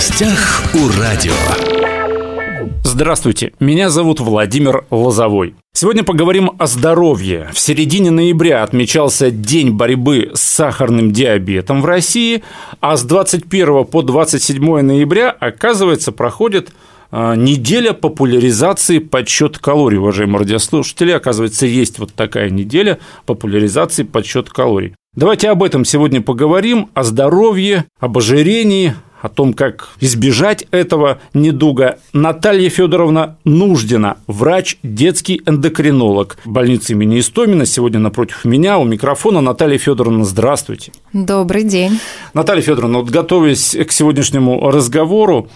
гостях у радио. Здравствуйте, меня зовут Владимир Лозовой. Сегодня поговорим о здоровье. В середине ноября отмечался День борьбы с сахарным диабетом в России, а с 21 по 27 ноября, оказывается, проходит а, неделя популяризации подсчет калорий, уважаемые радиослушатели. Оказывается, есть вот такая неделя популяризации подсчет калорий. Давайте об этом сегодня поговорим, о здоровье, об ожирении, о том, как избежать этого недуга, Наталья Федоровна Нуждина, врач, детский эндокринолог больницы имени Истомина. Сегодня напротив меня у микрофона Наталья Федоровна, здравствуйте. Добрый день. Наталья Федоровна, вот готовясь к сегодняшнему разговору,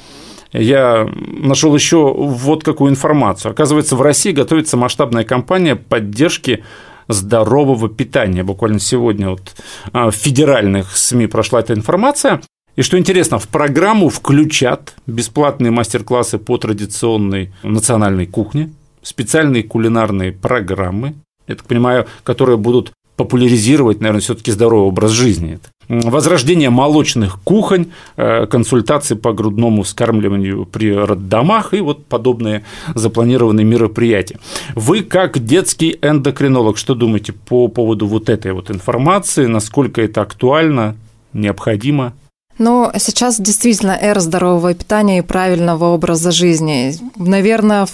я нашел еще вот какую информацию. Оказывается, в России готовится масштабная кампания поддержки здорового питания. Буквально сегодня вот а, в федеральных СМИ прошла эта информация. И что интересно, в программу включат бесплатные мастер-классы по традиционной национальной кухне, специальные кулинарные программы, я так понимаю, которые будут популяризировать, наверное, все-таки здоровый образ жизни. Возрождение молочных кухонь, э, консультации по грудному скармливанию при роддомах и вот подобные запланированные мероприятия. Вы, как детский эндокринолог, что думаете по поводу вот этой вот информации, насколько это актуально, необходимо? Ну, сейчас действительно эра здорового питания и правильного образа жизни. Наверное,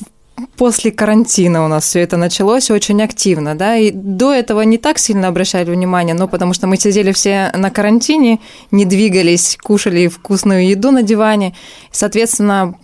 после карантина у нас все это началось очень активно, да, и до этого не так сильно обращали внимание, но потому что мы сидели все на карантине, не двигались, кушали вкусную еду на диване, соответственно,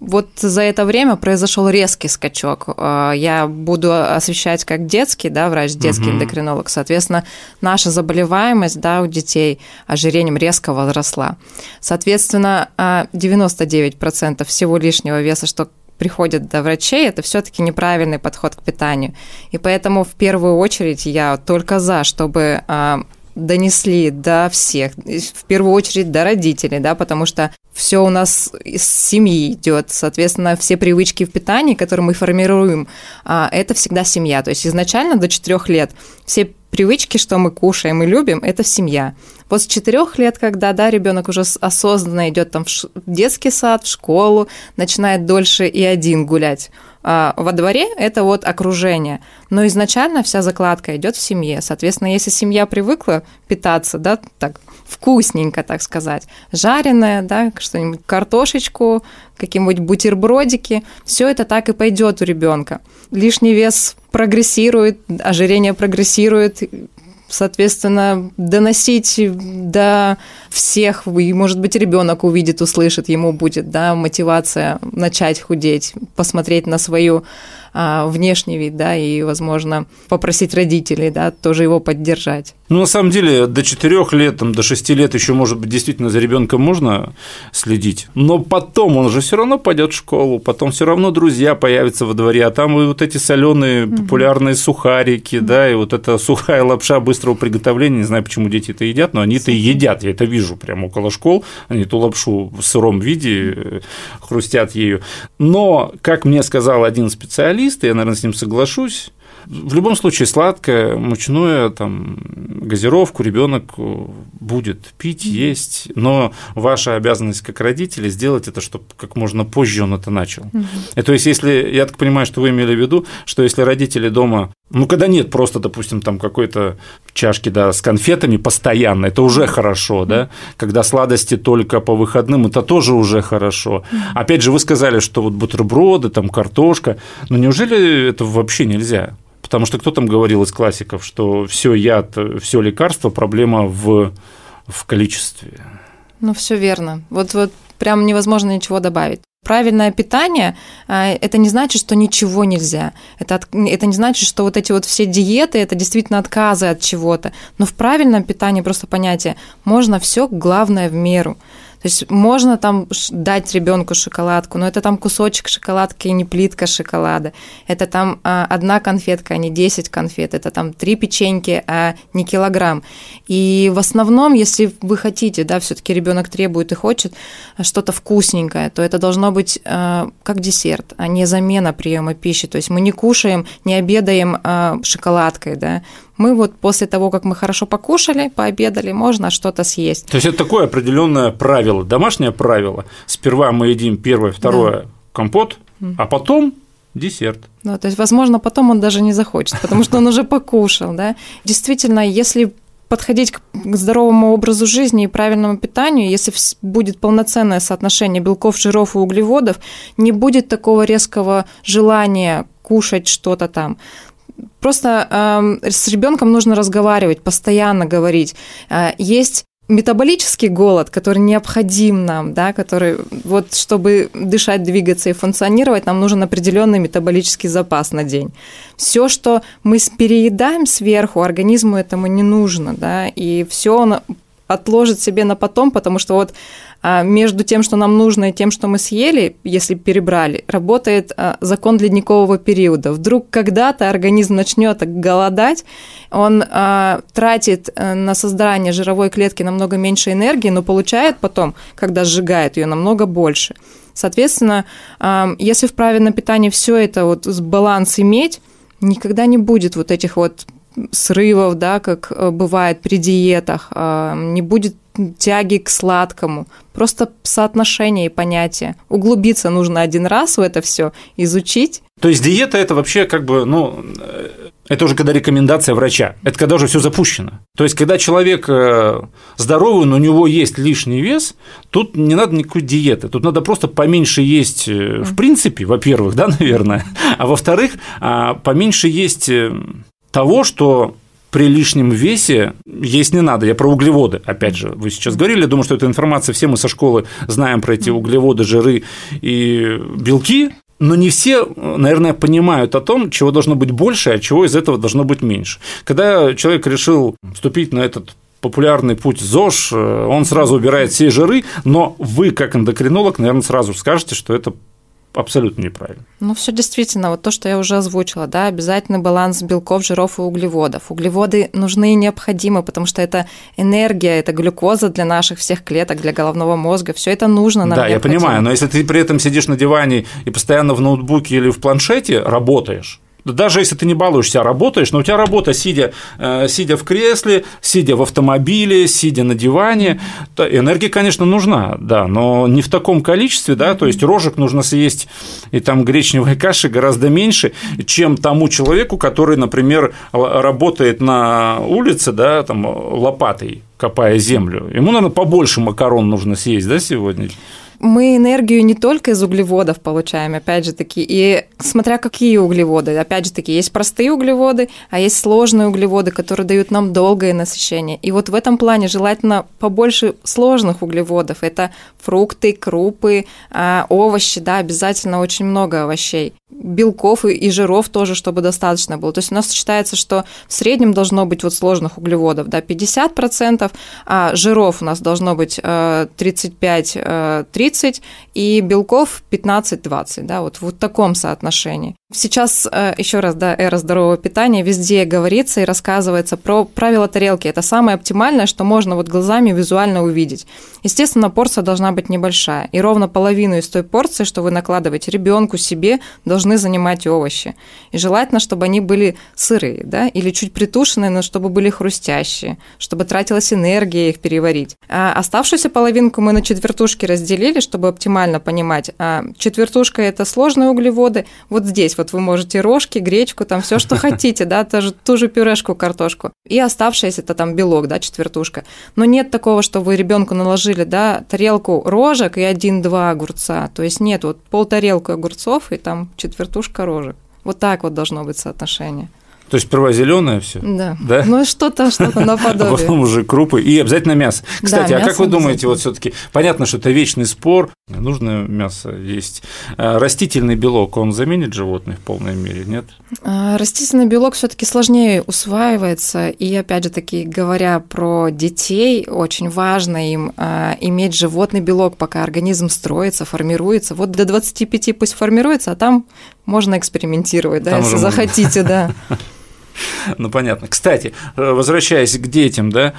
вот за это время произошел резкий скачок. А, я буду освещать как детский, да, врач, детский угу. эндокринолог, соответственно, наша заболеваемость, да, у детей ожирением резко возросла. Соответственно, 99% а, всего лишнего веса, что приходят до врачей, это все-таки неправильный подход к питанию. И поэтому в первую очередь я только за, чтобы а, донесли до всех, в первую очередь до родителей, да, потому что все у нас из семьи идет, соответственно, все привычки в питании, которые мы формируем, а, это всегда семья. То есть изначально до 4 лет все привычки, что мы кушаем и любим, это семья. После четырех лет, когда да, ребенок уже осознанно идет там в детский сад, в школу, начинает дольше и один гулять. А во дворе это вот окружение. Но изначально вся закладка идет в семье. Соответственно, если семья привыкла питаться, да, так вкусненько, так сказать, жареное, да, что-нибудь картошечку, какие-нибудь бутербродики, все это так и пойдет у ребенка. Лишний вес прогрессирует, ожирение прогрессирует, соответственно, доносить до всех, и, может быть, ребенок увидит, услышит, ему будет, да, мотивация начать худеть, посмотреть на свою а, внешний вид, да, и, возможно, попросить родителей, да, тоже его поддержать. Ну, на самом деле, до 4 лет, там, до 6 лет еще, может быть, действительно за ребенком можно следить, но потом он же все равно пойдет в школу, потом все равно друзья появятся во дворе, а там и вот эти соленые популярные сухарики, да, и вот эта сухая лапша быстрого приготовления, не знаю, почему дети это едят, но они это и едят, я это вижу прямо около школ, они эту лапшу в сыром виде э, хрустят ею. Но, как мне сказал один специалист, специалист, я, наверное, с ним соглашусь. В любом случае, сладкое, мучное, там, газировку ребенок будет пить, есть, но ваша обязанность как родители сделать это, чтобы как можно позже он это начал. Угу. И то есть, если, я так понимаю, что вы имели в виду, что если родители дома ну, когда нет просто, допустим, там какой-то чашки, да, с конфетами постоянно, это уже хорошо, да. Когда сладости только по выходным, это тоже уже хорошо. Опять же, вы сказали, что вот бутерброды, там картошка, но неужели это вообще нельзя? Потому что кто там говорил из классиков, что все яд, все лекарство, проблема в, в количестве. Ну, все верно. Вот, вот прям невозможно ничего добавить. Правильное питание а, – это не значит, что ничего нельзя. Это, это не значит, что вот эти вот все диеты – это действительно отказы от чего-то. Но в правильном питании просто понятие – можно все, главное в меру. То есть можно там дать ребенку шоколадку, но это там кусочек шоколадки не плитка шоколада. Это там а, одна конфетка, а не 10 конфет. Это там три печеньки, а не килограмм. И в основном, если вы хотите, да, все-таки ребенок требует и хочет что-то вкусненькое, то это должно быть а, как десерт, а не замена приема пищи. То есть мы не кушаем, не обедаем шоколадкой, да, мы вот после того, как мы хорошо покушали, пообедали, можно что-то съесть. То есть это такое определенное правило, домашнее правило. Сперва мы едим первое, второе да. компот, а потом десерт. Ну, то есть, возможно, потом он даже не захочет, потому что он уже покушал, да. Действительно, если подходить к здоровому образу жизни и правильному питанию, если будет полноценное соотношение белков, жиров и углеводов, не будет такого резкого желания кушать что-то там. Просто э, с ребенком нужно разговаривать, постоянно говорить. Э, есть метаболический голод, который необходим нам, да, который вот чтобы дышать, двигаться и функционировать, нам нужен определенный метаболический запас на день. Все, что мы переедаем сверху, организму этому не нужно, да, и все он отложит себе на потом, потому что вот а между тем, что нам нужно, и тем, что мы съели, если перебрали, работает а, закон ледникового периода. Вдруг когда-то организм начнет голодать, он а, тратит э, на создание жировой клетки намного меньше энергии, но получает потом, когда сжигает ее, намного больше. Соответственно, если в правильном питании все это вот с баланс иметь, никогда не будет вот этих вот срывов, да, как э, бывает при диетах, не будет тяги к сладкому, просто соотношение и понятие. Углубиться нужно один раз в это все, изучить. То есть диета это вообще как бы, ну, э, это уже когда рекомендация врача, это когда уже все запущено. То есть, когда человек э, здоровый, но у него есть лишний вес, тут не надо никакой диеты, тут надо просто поменьше есть в принципе, во-первых, да, наверное, а во-вторых, а, поменьше есть того, что при лишнем весе есть не надо. Я про углеводы, опять же, вы сейчас говорили, думаю, что эта информация все мы со школы знаем про эти углеводы, жиры и белки, но не все, наверное, понимают о том, чего должно быть больше, а чего из этого должно быть меньше. Когда человек решил вступить на этот популярный путь ЗОЖ, он сразу убирает все жиры, но вы, как эндокринолог, наверное, сразу скажете, что это абсолютно неправильно. Ну, все действительно, вот то, что я уже озвучила, да, обязательный баланс белков, жиров и углеводов. Углеводы нужны и необходимы, потому что это энергия, это глюкоза для наших всех клеток, для головного мозга, все это нужно нам. Да, необходимо. я понимаю, но если ты при этом сидишь на диване и постоянно в ноутбуке или в планшете работаешь, даже если ты не балуешься, а работаешь, но у тебя работа, сидя, э, сидя в кресле, сидя в автомобиле, сидя на диване, то энергия, конечно, нужна, да, но не в таком количестве, да, то есть рожек нужно съесть и там гречневой каши гораздо меньше, чем тому человеку, который, например, работает на улице, да, там лопатой копая землю. Ему, наверное, побольше макарон нужно съесть, да, сегодня? Мы энергию не только из углеводов получаем, опять же таки, и смотря какие углеводы. Опять же таки, есть простые углеводы, а есть сложные углеводы, которые дают нам долгое насыщение. И вот в этом плане желательно побольше сложных углеводов. Это фрукты, крупы, а, овощи, да, обязательно очень много овощей белков и жиров тоже, чтобы достаточно было. То есть у нас считается, что в среднем должно быть вот сложных углеводов, да, 50%, а жиров у нас должно быть 35-30, э, и белков 15-20, да, вот в таком соотношении. Сейчас э, еще раз, да, эра здорового питания, везде говорится и рассказывается про правила тарелки. Это самое оптимальное, что можно вот глазами визуально увидеть. Естественно, порция должна быть небольшая, и ровно половину из той порции, что вы накладываете ребенку себе, должны занимать овощи. И желательно, чтобы они были сырые, да, или чуть притушенные, но чтобы были хрустящие, чтобы тратилась энергия их переварить. А оставшуюся половинку мы на четвертушки разделили, чтобы оптимально понимать. А четвертушка – это сложные углеводы. Вот здесь вот вы можете рожки, гречку, там все, что хотите, да, тоже, ту же пюрешку, картошку. И оставшееся это там белок, да, четвертушка. Но нет такого, что вы ребенку наложили, да, тарелку рожек и один-два огурца. То есть нет, вот пол тарелку огурцов и там четвертушка рожек. Вот так вот должно быть соотношение. То есть сперва зеленое все. Да. да. Ну что-то, что-то наподобие. А потом уже крупы и обязательно мясо. Кстати, да, а как вы думаете, вот все-таки понятно, что это вечный спор, нужно мясо есть. А растительный белок, он заменит животных в полной мере, нет? А, растительный белок все-таки сложнее усваивается, и опять же таки, говоря про детей, очень важно им а, иметь животный белок, пока организм строится, формируется. Вот до 25 пусть формируется, а там можно экспериментировать, да, там если захотите, да. Ну, понятно. Кстати, э, возвращаясь к детям, да,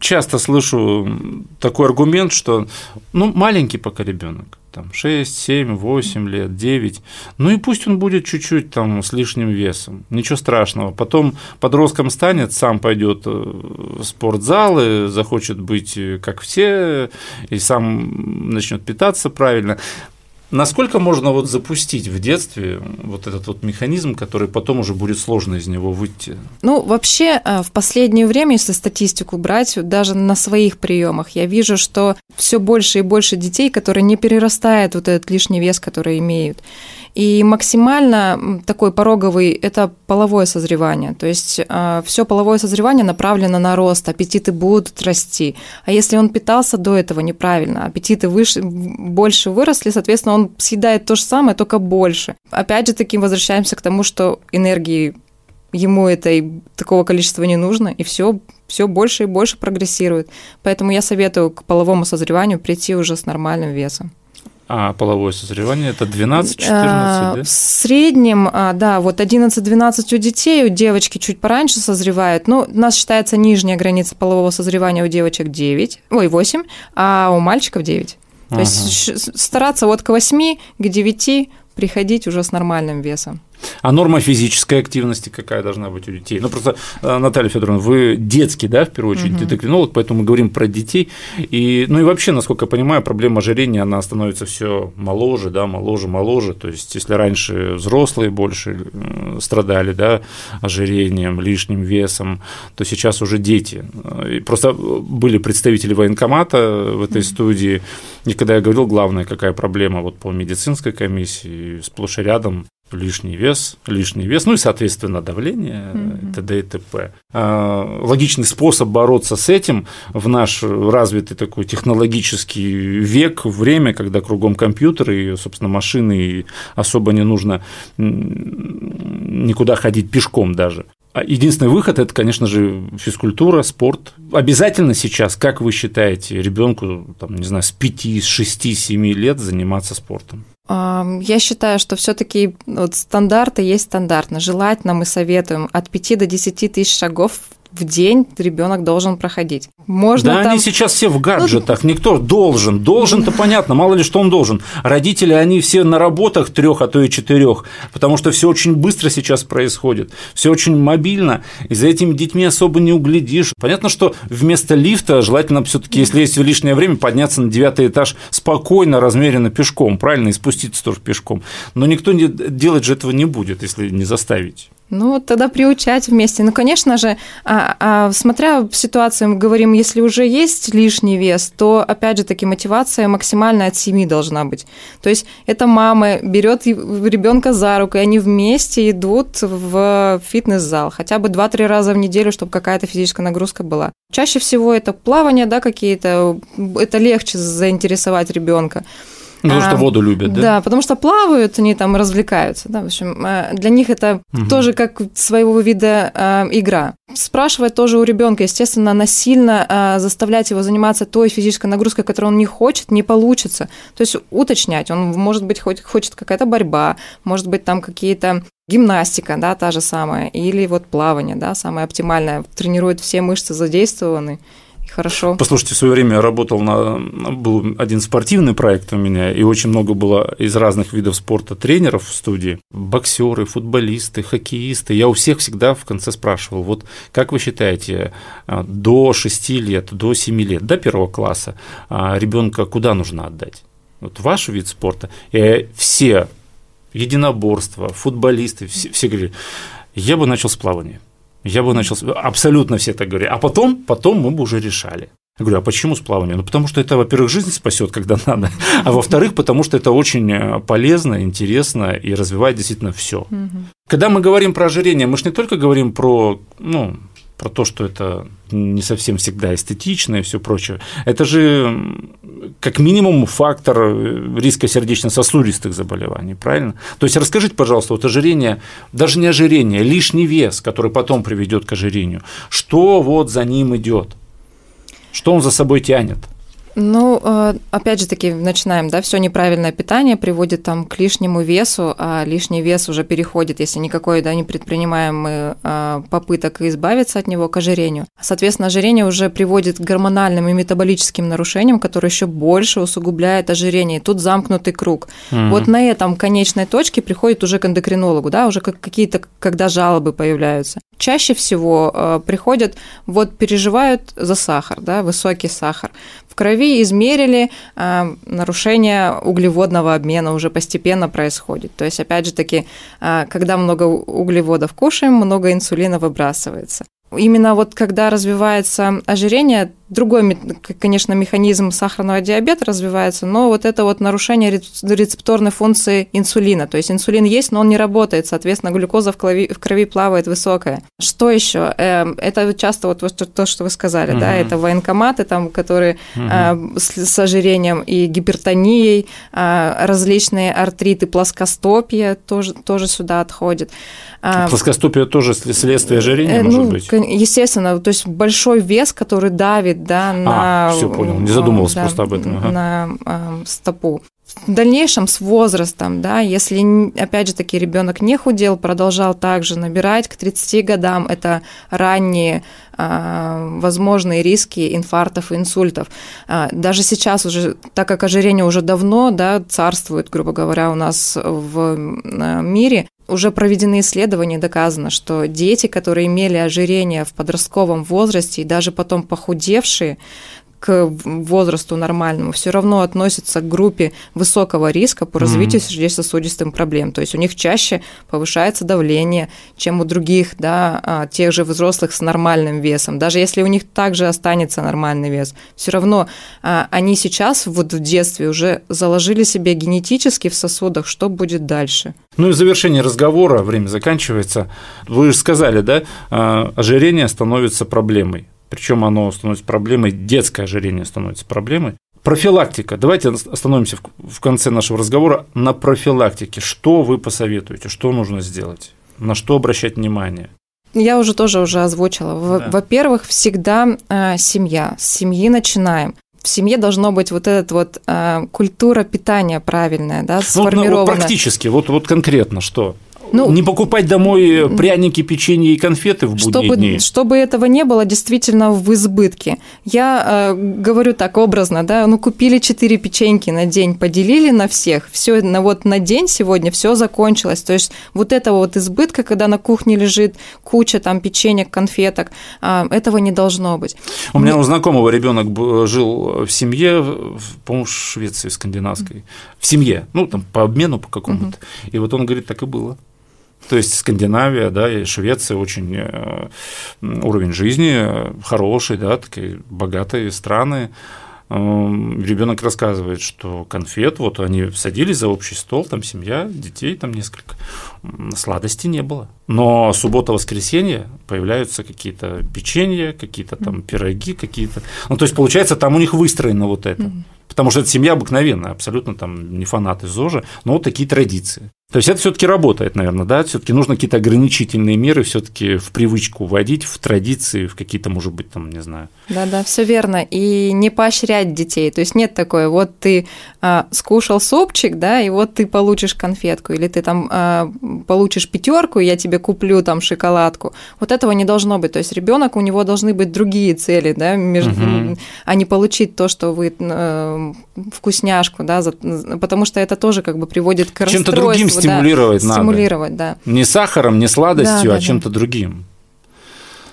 часто слышу такой аргумент, что, ну, маленький пока ребенок, там 6, 7, 8 лет, 9. Ну и пусть он будет чуть-чуть там с лишним весом, ничего страшного. Потом подростком станет, сам пойдет в спортзалы, захочет быть как все, и сам начнет питаться правильно. Насколько можно вот запустить в детстве вот этот вот механизм, который потом уже будет сложно из него выйти? Ну, вообще, э, в последнее время, если статистику брать, даже на своих приемах, я вижу, что все больше и больше детей, которые не перерастают вот этот лишний вес, который имеют. И максимально такой пороговый – это половое созревание. То есть а, все половое созревание направлено на рост, аппетиты будут расти. А если он питался до этого неправильно, аппетиты выше, больше выросли, соответственно, он съедает то же самое, только больше. Опять же таки возвращаемся к тому, что энергии ему этой такого количества не нужно, и все все больше и больше прогрессирует. Поэтому я советую к половому созреванию прийти уже с нормальным весом. А половое созревание это 12-14, а, да? В среднем, а, да, вот 11-12 у детей, у девочки чуть пораньше созревают. Ну, у нас считается нижняя граница полового созревания у девочек 9, ой, 8, а у мальчиков 9. То есть стараться вот к 8, к 9 приходить уже с нормальным весом. А норма физической активности какая должна быть у детей? Ну, просто, э, Наталья Федоровна, вы детский, да, в первую очередь, угу. эндокринолог, поэтому мы говорим про детей. И, ну и вообще, насколько я понимаю, проблема ожирения, она становится все моложе, да, моложе, моложе. То есть, если раньше взрослые больше э, страдали, да, ожирением, лишним весом, то сейчас уже дети. И просто были представители военкомата в этой студии, и когда я говорил, главное, какая проблема вот по медицинской комиссии, сплошь и рядом лишний вес, лишний вес, ну и, соответственно, давление, mm-hmm. т.д. и т.п. А, логичный способ бороться с этим в наш развитый такой технологический век, время, когда кругом компьютеры и, собственно, машины, и особо не нужно никуда ходить пешком даже. А единственный выход это, конечно же, физкультура, спорт. Обязательно сейчас, как вы считаете, ребенку, там, не знаю, с 5, с 6, 7 лет заниматься спортом? Я считаю, что все-таки вот стандарты есть стандартно. Желательно мы советуем от 5 до 10 тысяч шагов в день ребенок должен проходить. Можно да, там... они сейчас все в гаджетах, никто должен. Должен-то понятно, мало ли что он должен. Родители, они все на работах трех, а то и четырех, потому что все очень быстро сейчас происходит, все очень мобильно, и за этими детьми особо не углядишь. Понятно, что вместо лифта желательно все-таки, если есть лишнее время, подняться на девятый этаж спокойно, размеренно пешком, правильно, и спуститься тоже пешком. Но никто не, делать же этого не будет, если не заставить. Ну, тогда приучать вместе. Ну, конечно же, а, а, смотря ситуацию, мы говорим, если уже есть лишний вес, то, опять же таки, мотивация максимально от семьи должна быть. То есть это мама берет ребенка за руку, и они вместе идут в фитнес-зал хотя бы 2-3 раза в неделю, чтобы какая-то физическая нагрузка была. Чаще всего это плавание, да, какие-то, это легче заинтересовать ребенка. Потому что а, воду любят, да? Да, потому что плавают, они там развлекаются. Да, в общем, э, для них это угу. тоже как своего вида э, игра. Спрашивать тоже у ребенка, естественно, насильно э, заставлять его заниматься той физической нагрузкой, которую он не хочет, не получится. То есть уточнять, он, может быть, хоть, хочет какая-то борьба, может быть, там какие-то гимнастика, да, та же самая, или вот плавание, да, самое оптимальное, тренирует все мышцы задействованы, Хорошо. Послушайте, в свое время работал на был один спортивный проект у меня, и очень много было из разных видов спорта тренеров в студии. Боксеры, футболисты, хоккеисты. Я у всех всегда в конце спрашивал, вот как вы считаете, а, до 6 лет, до 7 лет, до первого класса а, ребенка куда нужно отдать? Вот ваш вид спорта. И все единоборства, футболисты, все, все говорили, я бы начал с плавания. Я бы начал, абсолютно все так говорят. А потом, потом мы бы уже решали. Я говорю, а почему с плаванием? Ну, потому что это, во-первых, жизнь спасет, когда надо, а во-вторых, потому что это очень э, полезно, интересно и развивает действительно все. Угу. Когда мы говорим про ожирение, мы же не только говорим про, ну, про то, что это не совсем всегда эстетично и все прочее. Это же как минимум фактор э, риска сердечно-сосудистых заболеваний, правильно? То есть расскажите, пожалуйста, вот ожирение, даже не ожирение, лишний вес, который потом приведет к ожирению, что вот за ним идет, что он за собой тянет? Ну, э, опять же таки, начинаем, да, все неправильное питание приводит там к лишнему весу, а лишний вес уже переходит, если никакой, да, не предпринимаем мы э, попыток избавиться от него к ожирению. Соответственно, ожирение уже приводит к гормональным и метаболическим нарушениям, которые еще больше усугубляют ожирение. И тут замкнутый круг. Mm-hmm. Вот на этом конечной точке приходит уже к эндокринологу, да, уже какие-то, когда жалобы появляются. Чаще всего э, приходят, вот переживают за сахар, да, высокий сахар. В крови измерили, э, нарушение углеводного обмена уже постепенно происходит. То есть, опять же таки, э, когда много углеводов кушаем, много инсулина выбрасывается. Именно вот когда развивается ожирение, другой, конечно, механизм сахарного диабета развивается, но вот это вот нарушение рецепторной функции инсулина. То есть инсулин есть, но он не работает, соответственно, глюкоза в крови, в крови плавает высокая. Что еще? Эм, это часто вот то, что вы сказали, угу. да, это военкоматы, там, которые угу. с ожирением и гипертонией, а, различные артриты, плоскостопия тоже, тоже сюда отходят. А, Плоскостопие тоже следствие ожирения, э, может ну, быть? Естественно, то есть большой вес, который давит да, а, на... А, все понял, не задумывался да, просто об этом. Ага. На э, стопу. В дальнейшем с возрастом, да, если, опять же таки, ребенок не худел, продолжал также набирать, к 30 годам это ранние а, возможные риски инфарктов и инсультов. А, даже сейчас уже, так как ожирение уже давно да, царствует, грубо говоря, у нас в мире, уже проведены исследования, доказано, что дети, которые имели ожирение в подростковом возрасте и даже потом похудевшие, к возрасту нормальному, все равно относятся к группе высокого риска по развитию mm-hmm. сердечно-сосудистым проблем. То есть у них чаще повышается давление, чем у других, да, а, тех же взрослых с нормальным весом. Даже если у них также останется нормальный вес, все равно а, они сейчас вот в детстве уже заложили себе генетически в сосудах, что будет дальше. Ну и завершение разговора, время заканчивается. Вы же сказали, да, а, ожирение становится проблемой причем оно становится проблемой, детское ожирение становится проблемой. Профилактика. Давайте остановимся в конце нашего разговора на профилактике. Что вы посоветуете, что нужно сделать, на что обращать внимание? Я уже тоже уже озвучила. Да. Во-первых, всегда э, семья. С семьи начинаем в семье должно быть вот эта вот э, культура питания правильная, да, сформированная. Ну, вот, ну, практически, вот, вот конкретно что? Ну, не покупать домой пряники, печенье и конфеты в будние чтобы, дни. Чтобы этого не было действительно в избытке. Я э, говорю так образно, да, ну купили 4 печеньки на день, поделили на всех, все на вот на день сегодня все закончилось. То есть вот этого вот избытка, когда на кухне лежит куча там печенек, конфеток, э, этого не должно быть. У меня у знакомого ребенок жил в семье, по-моему, в Швеции скандинавской, в семье, ну там по обмену по какому-то. Угу. И вот он говорит, так и было. То есть Скандинавия, да, и Швеция очень э, уровень жизни хороший, да, такие богатые страны. Эм, Ребенок рассказывает, что конфет, вот они садились за общий стол, там семья, детей там несколько, сладости не было. Но суббота-воскресенье появляются какие-то печенья, какие-то там пироги, какие-то. Ну, то есть, получается, там у них выстроено вот это. Потому что это семья обыкновенная, абсолютно там не фанаты ЗОЖа, но вот такие традиции. То есть это все-таки работает, наверное, да? Все-таки нужно какие-то ограничительные меры все-таки в привычку вводить, в традиции, в какие-то, может быть, там, не знаю. Да, да, все верно. И не поощрять детей. То есть нет такой, вот ты а, скушал супчик, да, и вот ты получишь конфетку, или ты там а, получишь пятерку, и я тебе куплю там шоколадку. Вот этого не должно быть. То есть ребенок у него должны быть другие цели, да, между, угу. а не получить то, что вы э, вкусняшку, да, за, потому что это тоже как бы приводит к Чем-то другим стимулировать да, надо. Стимулировать, да. Не сахаром, не сладостью, да, а да, чем-то да. другим.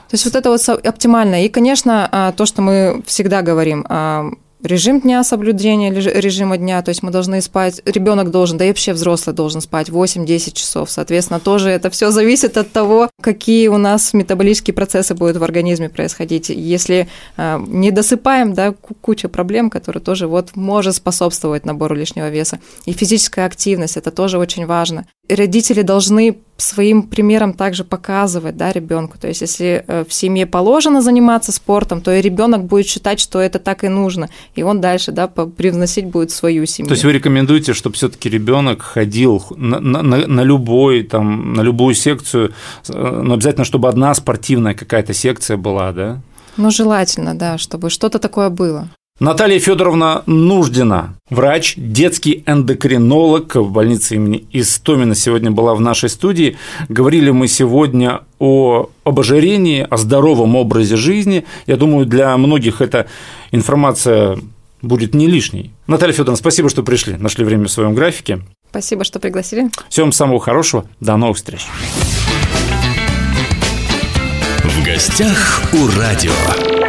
То есть вот это вот оптимально. И, конечно, а, то, что мы всегда говорим, а, режим дня, соблюдения режима дня, то есть мы должны спать, ребенок должен, да и вообще взрослый должен спать 8-10 часов, соответственно, тоже это все зависит от того, какие у нас метаболические процессы будут в организме происходить. Если э, не досыпаем, да, куча проблем, которые тоже вот может способствовать набору лишнего веса. И физическая активность, это тоже очень важно. Родители должны своим примером также показывать да, ребенку. То есть, если э, в семье положено заниматься спортом, то и ребенок будет считать, что это так и нужно, и он дальше да, привносить будет свою семью. То есть вы рекомендуете, чтобы все-таки ребенок ходил на, на, на, любой, там, на любую секцию, э, но обязательно, чтобы одна спортивная какая-то секция была, да? Ну, желательно, да, чтобы что-то такое было. Наталья Федоровна Нуждина, врач, детский эндокринолог в больнице имени Истомина сегодня была в нашей студии. Говорили мы сегодня о обожирении, о здоровом образе жизни. Я думаю, для многих эта информация будет не лишней. Наталья Федоровна, спасибо, что пришли, нашли время в своем графике. Спасибо, что пригласили. Всего вам самого хорошего. До новых встреч. В гостях у радио.